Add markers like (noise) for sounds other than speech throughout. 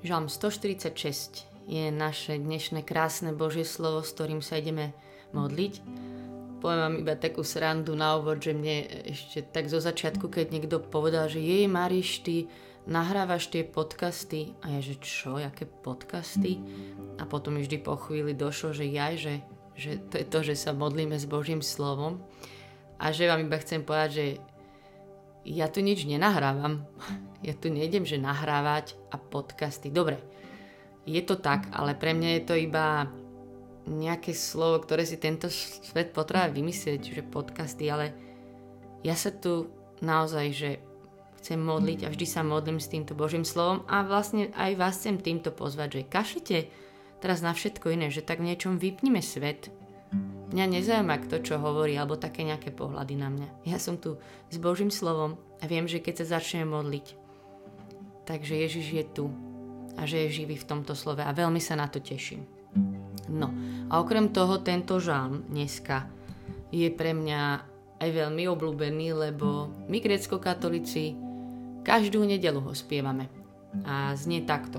Žalm 146 je naše dnešné krásne Božie slovo, s ktorým sa ideme modliť. Poviem vám iba takú srandu na úvod, že mne ešte tak zo začiatku, keď niekto povedal, že jej Mariš, ty nahrávaš tie podcasty a ja, že čo, aké podcasty? A potom vždy po chvíli došlo, že ja, že, že to je to, že sa modlíme s Božím slovom a že vám iba chcem povedať, že ja tu nič nenahrávam. (laughs) Ja tu nejdem, že nahrávať a podcasty. Dobre, je to tak, ale pre mňa je to iba nejaké slovo, ktoré si tento svet potrebuje vymyslieť, že podcasty, ale ja sa tu naozaj, že chcem modliť a vždy sa modlím s týmto Božím slovom a vlastne aj vás chcem týmto pozvať, že kašlite teraz na všetko iné, že tak v niečom vypnime svet, Mňa nezaujíma kto čo hovorí, alebo také nejaké pohľady na mňa. Ja som tu s Božím slovom a viem, že keď sa začneme modliť, takže Ježiš je tu a že je živý v tomto slove a veľmi sa na to teším. No a okrem toho tento žalm dneska je pre mňa aj veľmi obľúbený, lebo my grecko-katolíci každú nedelu ho spievame. A znie takto.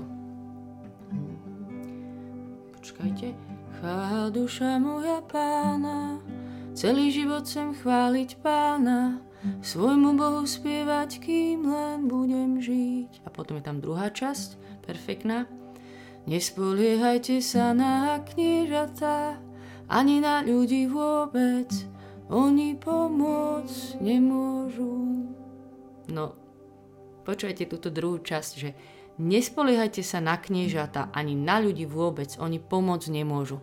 Počkajte. Chvál duša moja pána, celý život chcem chváliť pána, svojmu Bohu spievať, kým len budem žiť. A potom je tam druhá časť, perfektná. Nespoliehajte sa na kniežatá, ani na ľudí vôbec, oni pomôcť nemôžu. No, počujete túto druhú časť, že nespoliehajte sa na kniežata ani na ľudí vôbec, oni pomôcť nemôžu.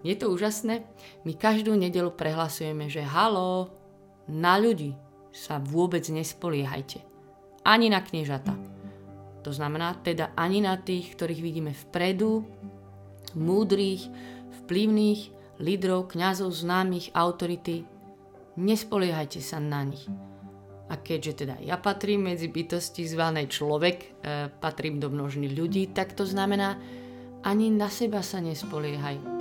Je to úžasné? My každú nedelu prehlasujeme, že halo, na ľudí sa vôbec nespoliehajte. Ani na kniežata. To znamená teda ani na tých, ktorých vidíme vpredu, múdrych, vplyvných, lídrov, kňazov, známych, autority. Nespoliehajte sa na nich. A keďže teda ja patrím medzi bytosti zvanej človek, e, patrím do množných ľudí, tak to znamená, ani na seba sa nespoliehaj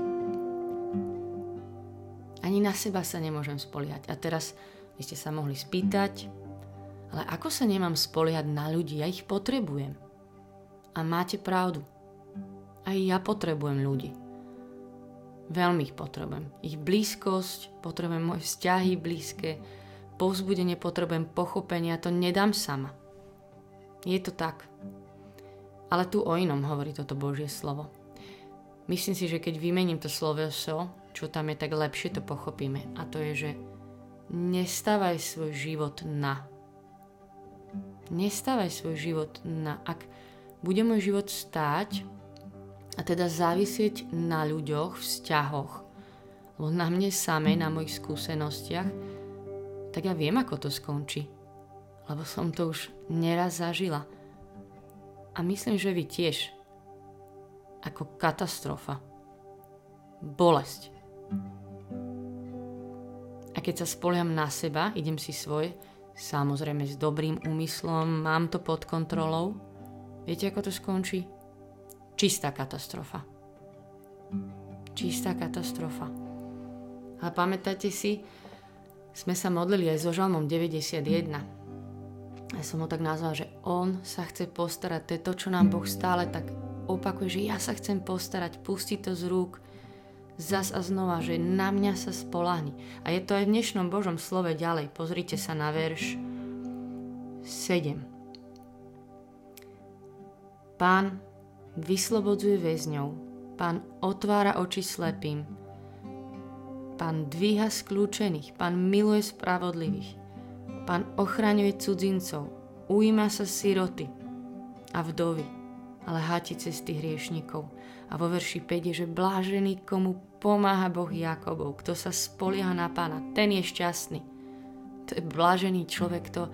ani na seba sa nemôžem spoliehať. A teraz by ste sa mohli spýtať, ale ako sa nemám spoliehať na ľudí? Ja ich potrebujem. A máte pravdu. Aj ja potrebujem ľudí. Veľmi ich potrebujem. Ich blízkosť, potrebujem moje vzťahy blízke, povzbudenie potrebujem pochopenia, to nedám sama. Je to tak. Ale tu o inom hovorí toto Božie slovo. Myslím si, že keď vymením to slovo so, čo tam je, tak lepšie to pochopíme. A to je, že nestávaj svoj život na. Nestávaj svoj život na. Ak bude môj život stáť a teda závisieť na ľuďoch, vzťahoch, lebo na mne samej, na mojich skúsenostiach, tak ja viem, ako to skončí. Lebo som to už neraz zažila. A myslím, že vy tiež. Ako katastrofa. Bolesť. A keď sa spoliam na seba, idem si svoje, samozrejme s dobrým úmyslom, mám to pod kontrolou, viete ako to skončí? Čistá katastrofa. Čistá katastrofa. A pamätáte si, sme sa modlili aj so Žalmom 91. Ja som ho tak nazval, že on sa chce postarať. To je to, čo nám Boh stále tak opakuje, že ja sa chcem postarať, pustiť to z rúk, zas a znova, že na mňa sa spolahni. A je to aj v dnešnom Božom slove ďalej. Pozrite sa na verš 7. Pán vyslobodzuje väzňov, pán otvára oči slepým, pán dvíha skľúčených, pán miluje spravodlivých, pán ochraňuje cudzincov, ujíma sa siroty a vdovy, ale háti cesty hriešnikov. A vo verši 5 je, že blážený, komu pomáha Boh Jakobov, kto sa spolieha na pána, ten je šťastný. To je blážený človek, kto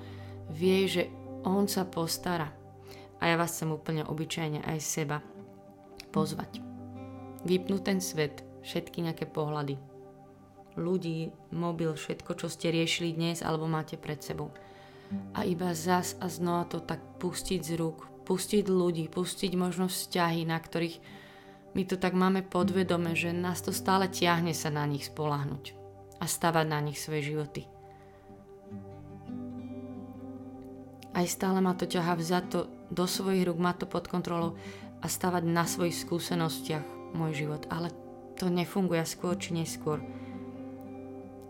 vie, že on sa postará. A ja vás chcem úplne obyčajne aj seba pozvať. Vypnúť ten svet, všetky nejaké pohľady. Ľudí, mobil, všetko, čo ste riešili dnes alebo máte pred sebou. A iba zas a znova to tak pustiť z rúk, pustiť ľudí, pustiť možno vzťahy, na ktorých my to tak máme podvedome, že nás to stále tiahne sa na nich spolahnuť a stavať na nich svoje životy. Aj stále ma to ťahá vzato do svojich rúk, má to pod kontrolou a stavať na svojich skúsenostiach môj život. Ale to nefunguje skôr či neskôr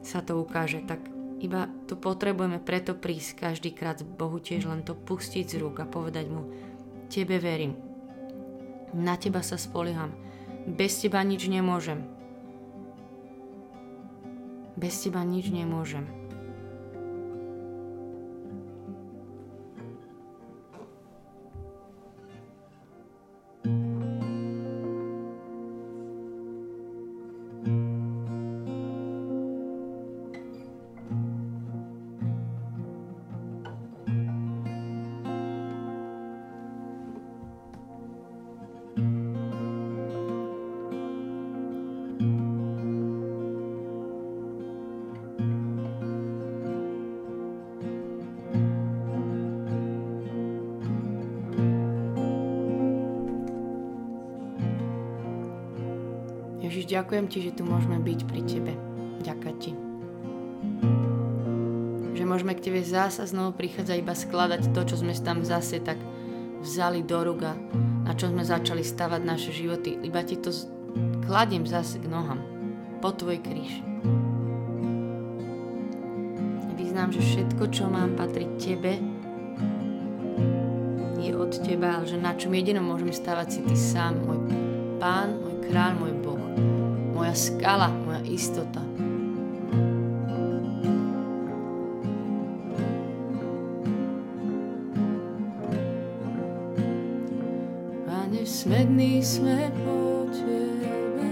sa to ukáže, tak iba tu potrebujeme preto prísť každý krát Bohu tiež len to pustiť z rúk a povedať mu, tebe verím, na teba sa spolieham, bez teba nič nemôžem. Bez teba nič nemôžem. Ďakujem ti, že tu môžeme byť pri tebe. Ďakujem ti. Že môžeme k tebe zase znovu prichádzať iba skladať to, čo sme tam zase tak vzali do ruga, na čo sme začali stavať naše životy. Iba ti to kladiem zase k nohám. Po tvoj kríž. Vyznám, že všetko, čo mám, patrí tebe, je od teba, ale že na čom jedinom môžem stavať si ty sám, môj pán, môj kráľ, môj skala, moja istota. Pane, smedný sme po Tebe.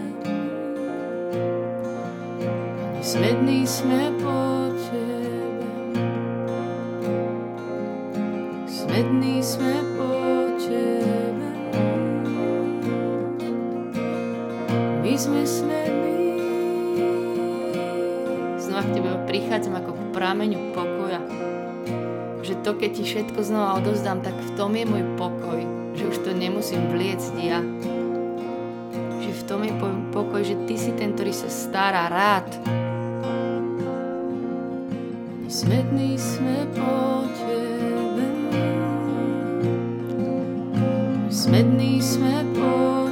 Pane, smedný sme po prichádzam ako k prameňu pokoja. Že to, keď ti všetko znova odozdám, tak v tom je môj pokoj. Že už to nemusím vliecť ja. Že v tom je pokoj, že ty si ten, ktorý sa stará rád. Smedný sme po tebe. Smedný sme po tebe.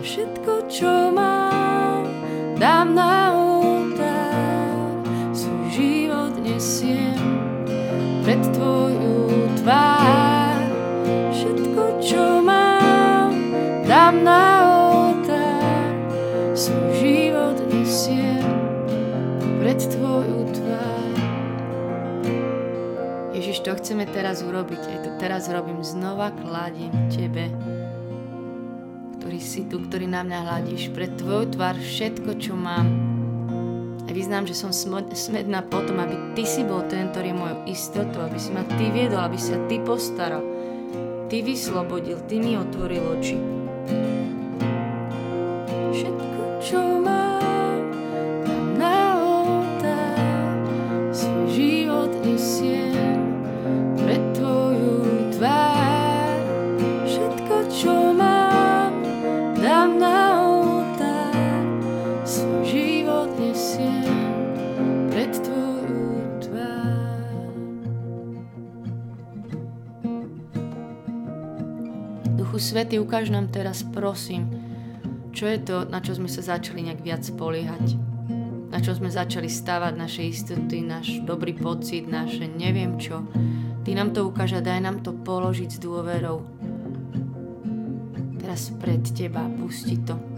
Všetko, čo mám, dám na Ježiš, to chceme teraz urobiť. Aj to teraz robím znova, kladiem Tebe ktorý si tu, ktorý na mňa hľadíš, pre Tvoju tvár všetko, čo mám. A vyznám, že som smedná potom, aby Ty si bol ten, ktorý je mojou istotou, aby si ma Ty viedol, aby sa Ty postaral. Ty vyslobodil, Ty mi otvoril oči. Všetko Ty ukáž nám teraz, prosím, čo je to, na čo sme sa začali nejak viac spoliehať. Na čo sme začali stavať naše istoty, náš dobrý pocit, naše neviem čo. Ty nám to ukáž a daj nám to položiť s dôverou. Teraz pred Teba pusti to.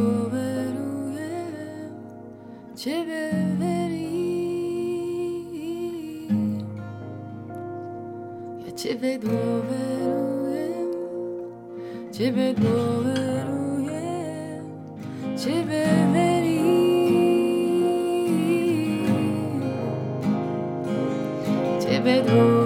Tebe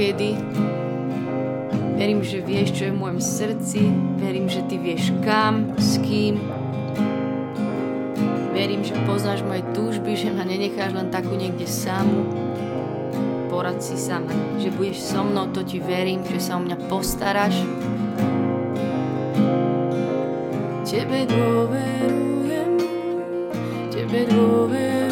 kedy. Verím, že vieš, čo je v môjom srdci. Verím, že Ty vieš kam, s kým. Verím, že poznáš moje túžby, že ma nenecháš len takú niekde samú. Porad si sama, že budeš so mnou, to Ti verím, že sa o mňa postaráš. Tebe dôverujem, Tebe dôverujem.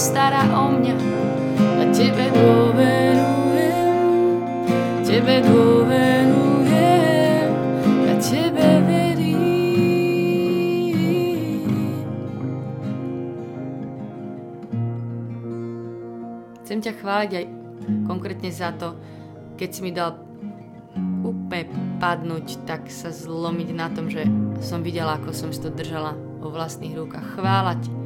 Sa postará o mňa. Ja Tebe dôverujem, Tebe dôverujem, ja Tebe Chcem ťa chváliť aj konkrétne za to, keď si mi dal úplne padnúť, tak sa zlomiť na tom, že som videla, ako som si to držala vo vlastných rukách. Chvála ti.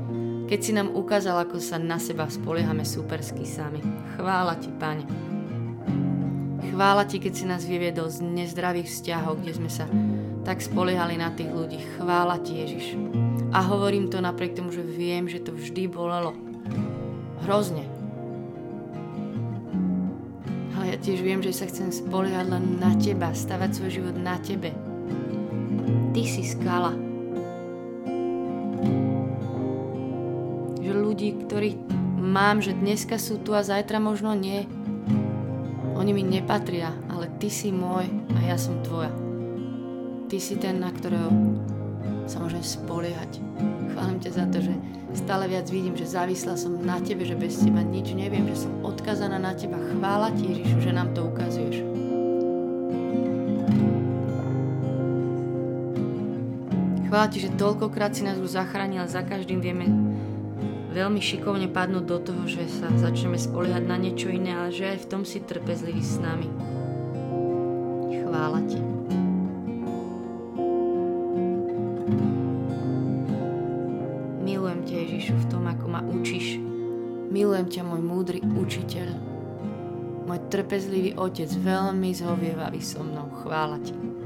Keď si nám ukázal, ako sa na seba spoliehame supersky sami. Chvála ti, Pane. Chvála ti, keď si nás vyviedol z nezdravých vzťahov, kde sme sa tak spoliehali na tých ľudí. Chvála ti, Ježiš. A hovorím to napriek tomu, že viem, že to vždy bolelo. Hrozne. Ale ja tiež viem, že sa chcem spoliehať len na teba, stavať svoj život na tebe. Ty si skala. Že ľudí, ktorých mám, že dneska sú tu a zajtra možno nie, oni mi nepatria, ale ty si môj a ja som tvoja. Ty si ten, na ktorého sa môžem spoliehať. Chválim ťa za to, že stále viac vidím, že závisla som na tebe, že bez teba nič neviem, že som odkazaná na teba. Chvála ti, Ježišu, že nám to ukazuješ. chvála Ti, že toľkokrát si nás už zachránil za každým vieme veľmi šikovne padnúť do toho, že sa začneme spoliehať na niečo iné, ale že aj v tom si trpezlivý s nami. Chvála Ti. Milujem ťa, Ježišu, v tom, ako ma učíš. Milujem ťa, môj múdry učiteľ. Môj trpezlivý otec, veľmi zhovievavý so mnou. Chvála Ti.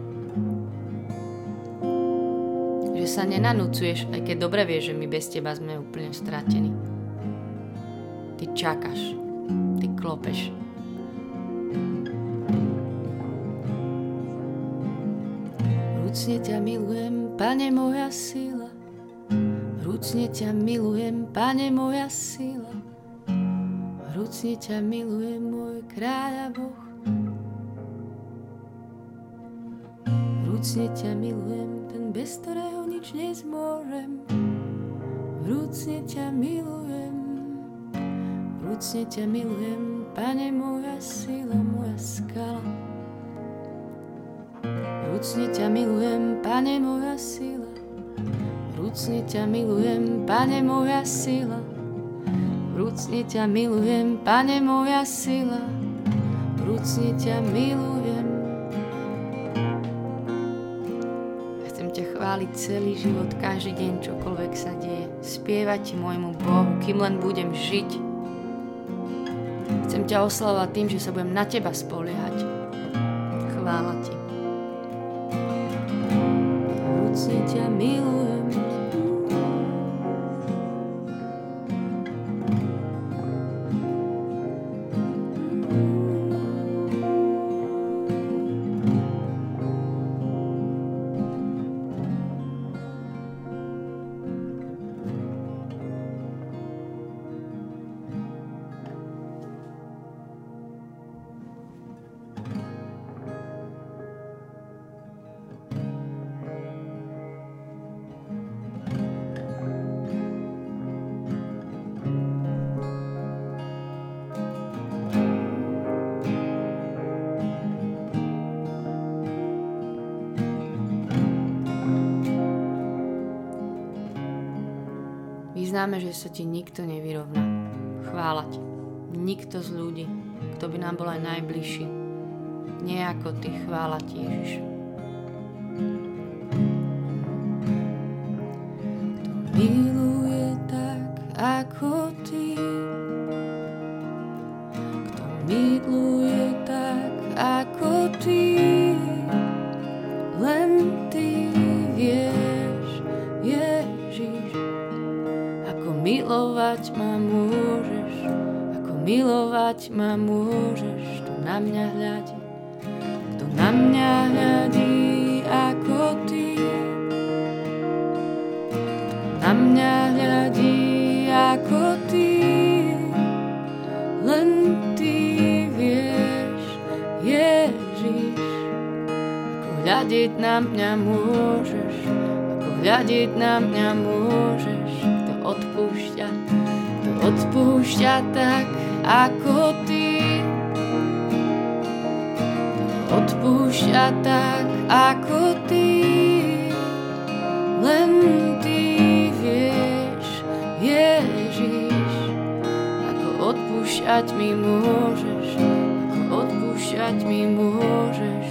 Sa nenanúcuješ, aj keď dobre vieš, že my bez Teba sme úplne stratení. Ty čakáš. Ty klopeš. Vrúcne ťa milujem, Pane moja sila. Vrúcne ťa milujem, Pane moja sila. Vrúcne ťa milujem, môj kráľ a Boh. Vrúcne ťa milujem, ten bez ktorého nič nezmôžem. Vrúcne ťa milujem, vrúcne ťa milujem, Pane moja sila, moja skala. Vrúcne ťa milujem, Pane moja sila, vrúcne ťa milujem, Pane moja sila. Vrúcne ťa milujem, Pane moja sila, vrúcne ťa milujem. Chváliť celý život, každý deň, čokoľvek sa deje. Spievať ti môjmu Bohu, kým len budem žiť. Chcem ťa oslavovať tým, že sa budem na teba spoliehať. Chvála ti. Vyznáme, že sa ti nikto nevyrovná. Chvála ti. Nikto z ľudí, kto by nám bol aj najbližší. Nie ty, chvála ti, Ježiš. Milovať ma môžeš, ako milovať ma môžeš, kto na mňa hľadí, kto na mňa hľadí ako ty. Kto na mňa hľadí ako ty, len ty vieš, Ježiš, ako hľadiť na mňa môžeš, ako hľadiť na mňa môžeš, odpúšťa tak, ako ty. Odpúšťa tak, ako ty. Len ty vieš, Ježiš, ako odpúšťať mi môžeš, ako odpúšťať mi môžeš.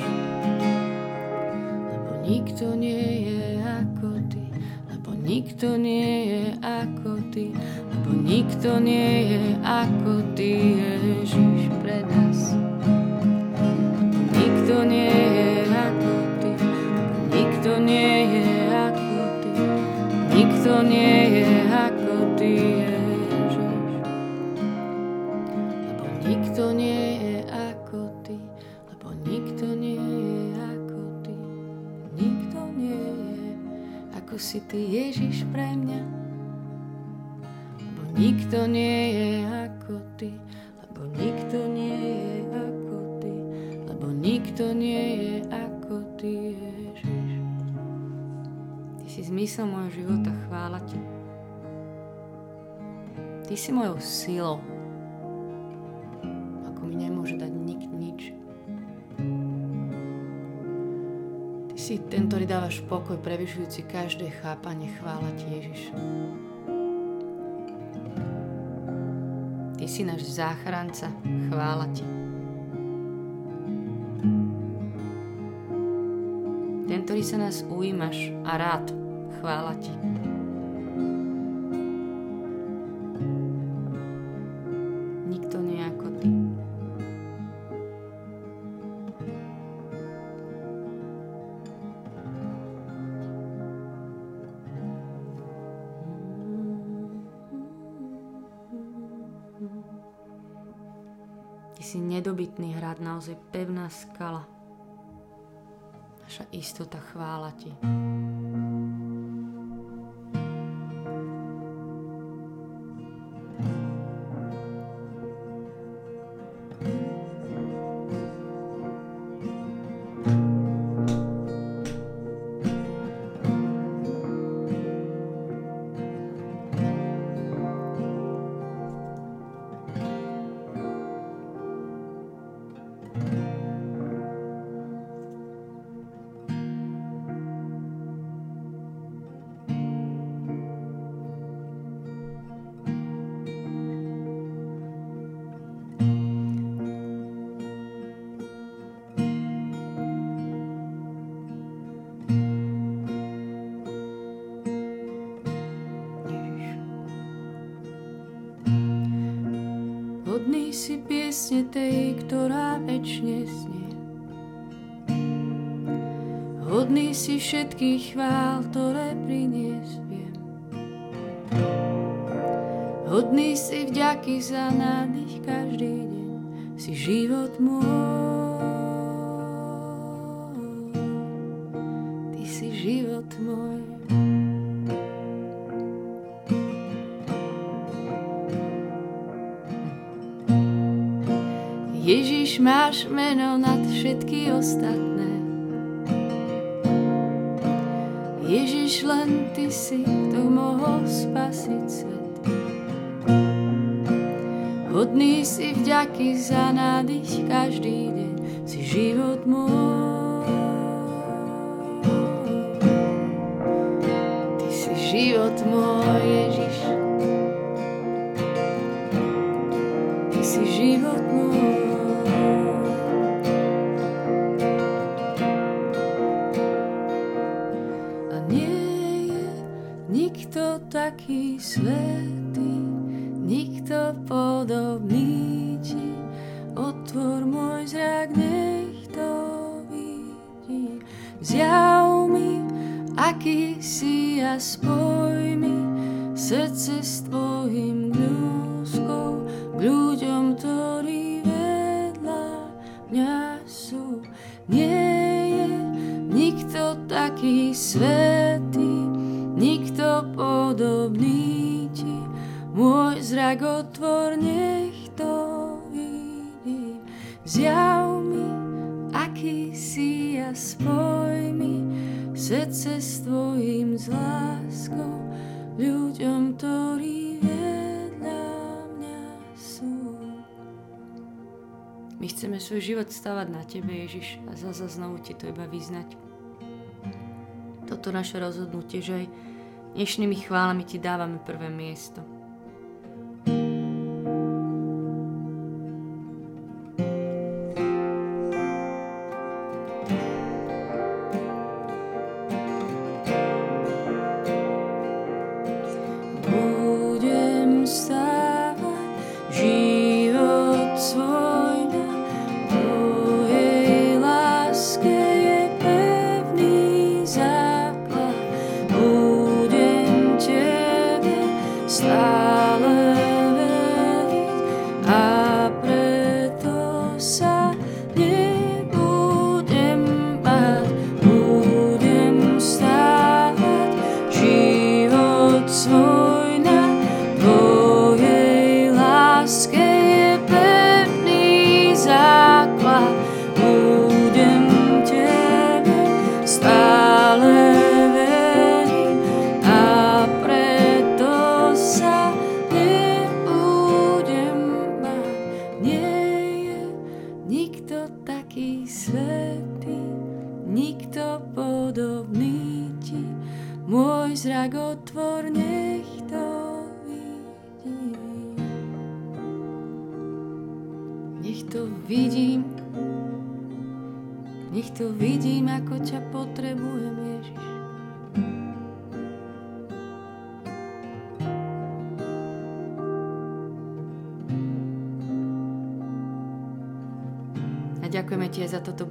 Lebo nikto nie je ako ty, lebo nikto nie je ako ty, lebo nikto nie je ako ty, Ježiš, pre nás. Nikto nie je ako ty, nikto nie je ako ty, nikto nie je ako ty, Ježiš. Lebo nikto nie je ako ty, lebo nikto nie je ako ty, nikto nie je ako si ty, Ježiš, pre mňa. Nikto nie je ako ty, lebo nikto nie je ako ty, lebo nikto nie je ako ty, Ježiš. Ty si zmysel môjho života, chvála ti. Ty si mojou silou, ako mi nemôže dať nik nič. Ty si ten, ktorý dávaš pokoj, prevyšujúci každé chápanie. Chvála Ti, Ježiš. Si náš záchranca. Chvála Ti. Ten, ktorý sa nás ujímaš a rád. Chvála Ti. Si nedobytný hrad, naozaj pevná skala. Naša istota chvála ti. Piesne tej, ktorá večne snie. Hodný si všetkých chvál, ktoré priniesť. Hodný si vďaky za nádych každý deň, si život môj. Ty si život môj. Ježiš, máš meno nad všetky ostatné. Ježiš, len Ty si, kto mohol spasiť svet. Hodný si vďaky za nádych každý deň, si život môj. Ty si život môj, svetý, nikto podobný ti. Otvor môj zrak, nech to vidí. Zjav mi, aký si a spoj mi srdce s tvojim gnúskou k ľuďom, ktorí vedľa mňa sú. Nie je nikto taký svetý, Môj zrak otvor, nech to vidí. Zjav mi, aký si a spoj mi srdce s tvojim s láskou ľuďom, ktorí vedľa mňa sú. My chceme svoj život stavať na Tebe, Ježiš, a zase znovu Ti to iba vyznať. Toto naše rozhodnutie, že aj Dnešnými chválami ti dávame prvé miesto.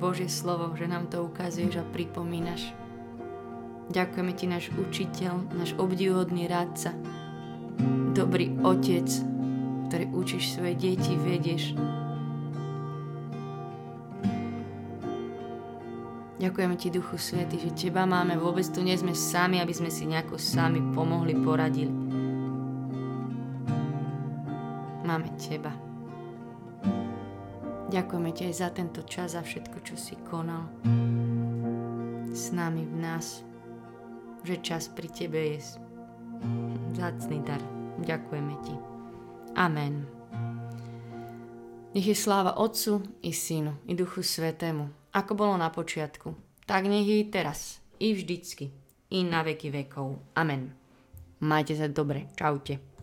Božie slovo, že nám to ukazuješ a pripomínaš. Ďakujeme ti, náš učiteľ, náš obdivhodný rádca, dobrý otec, ktorý učíš svoje deti, vedieš. Ďakujeme ti, Duchu Svety, že teba máme, vôbec tu nie sme sami, aby sme si nejako sami pomohli, poradili. Máme teba. Ďakujeme ti aj za tento čas, za všetko, čo si konal s nami v nás že čas pri tebe je zácný dar. Ďakujeme ti. Amen. Nech je sláva Otcu i Synu i Duchu Svetému, ako bolo na počiatku, tak nech je i teraz, i vždycky, i na veky vekov. Amen. Majte sa dobre. Čaute.